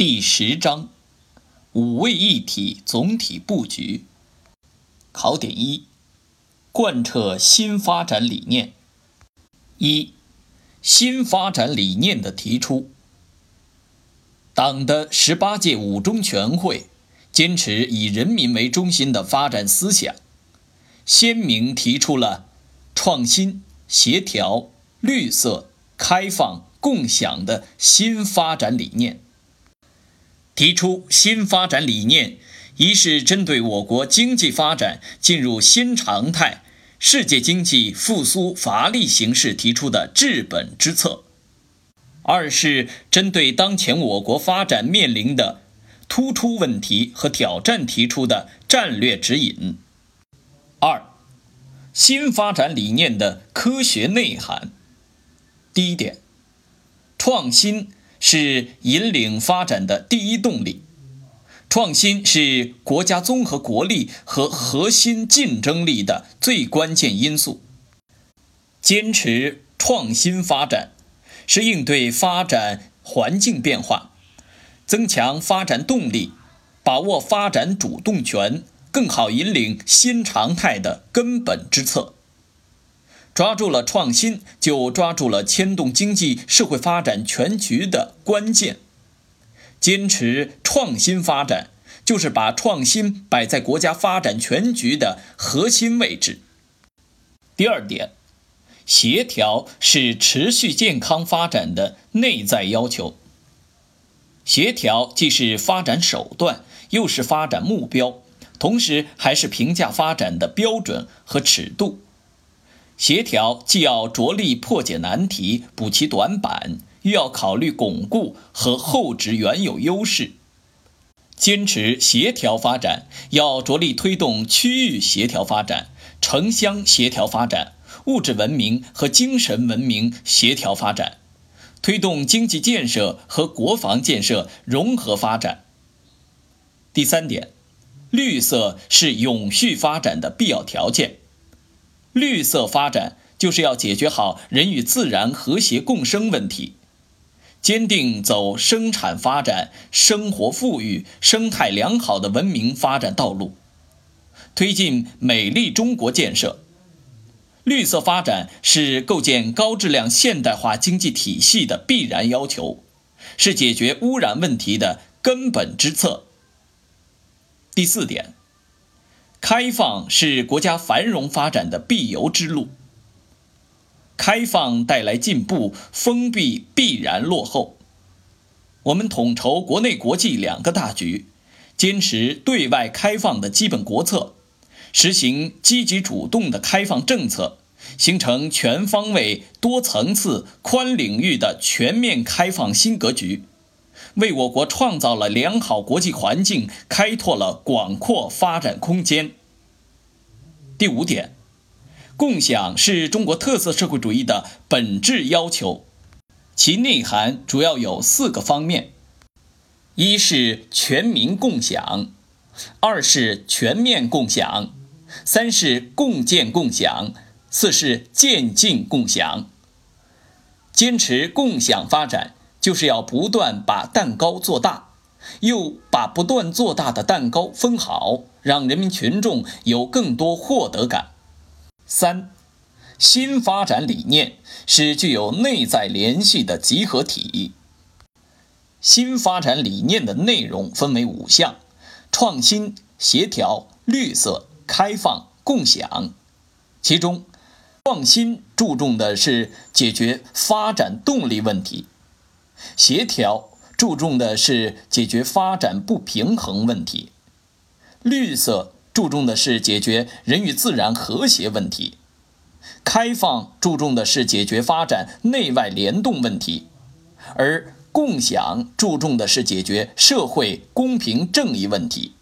第十章，五位一体总体布局。考点一：贯彻新发展理念。一、新发展理念的提出。党的十八届五中全会坚持以人民为中心的发展思想，鲜明提出了创新、协调、绿色、开放、共享的新发展理念。提出新发展理念，一是针对我国经济发展进入新常态、世界经济复苏乏力形势提出的治本之策；二是针对当前我国发展面临的突出问题和挑战提出的战略指引。二、新发展理念的科学内涵。第一点，创新。是引领发展的第一动力，创新是国家综合国力和核心竞争力的最关键因素。坚持创新发展，是应对发展环境变化、增强发展动力、把握发展主动权、更好引领新常态的根本之策。抓住了创新，就抓住了牵动经济社会发展全局的关键。坚持创新发展，就是把创新摆在国家发展全局的核心位置。第二点，协调是持续健康发展的内在要求。协调既是发展手段，又是发展目标，同时还是评价发展的标准和尺度。协调既要着力破解难题、补齐短板，又要考虑巩固和厚植原有优势。坚持协调发展，要着力推动区域协调发展、城乡协调发展、物质文明和精神文明协调发展，推动经济建设和国防建设融合发展。第三点，绿色是永续发展的必要条件。绿色发展就是要解决好人与自然和谐共生问题，坚定走生产发展、生活富裕、生态良好的文明发展道路，推进美丽中国建设。绿色发展是构建高质量现代化经济体系的必然要求，是解决污染问题的根本之策。第四点。开放是国家繁荣发展的必由之路。开放带来进步，封闭必然落后。我们统筹国内国际两个大局，坚持对外开放的基本国策，实行积极主动的开放政策，形成全方位、多层次、宽领域的全面开放新格局。为我国创造了良好国际环境，开拓了广阔发展空间。第五点，共享是中国特色社会主义的本质要求，其内涵主要有四个方面：一是全民共享，二是全面共享，三是共建共享，四是渐进共享。坚持共享发展。就是要不断把蛋糕做大，又把不断做大的蛋糕分好，让人民群众有更多获得感。三，新发展理念是具有内在联系的集合体。新发展理念的内容分为五项：创新、协调、绿色、开放、共享。其中，创新注重的是解决发展动力问题。协调注重的是解决发展不平衡问题，绿色注重的是解决人与自然和谐问题，开放注重的是解决发展内外联动问题，而共享注重的是解决社会公平正义问题。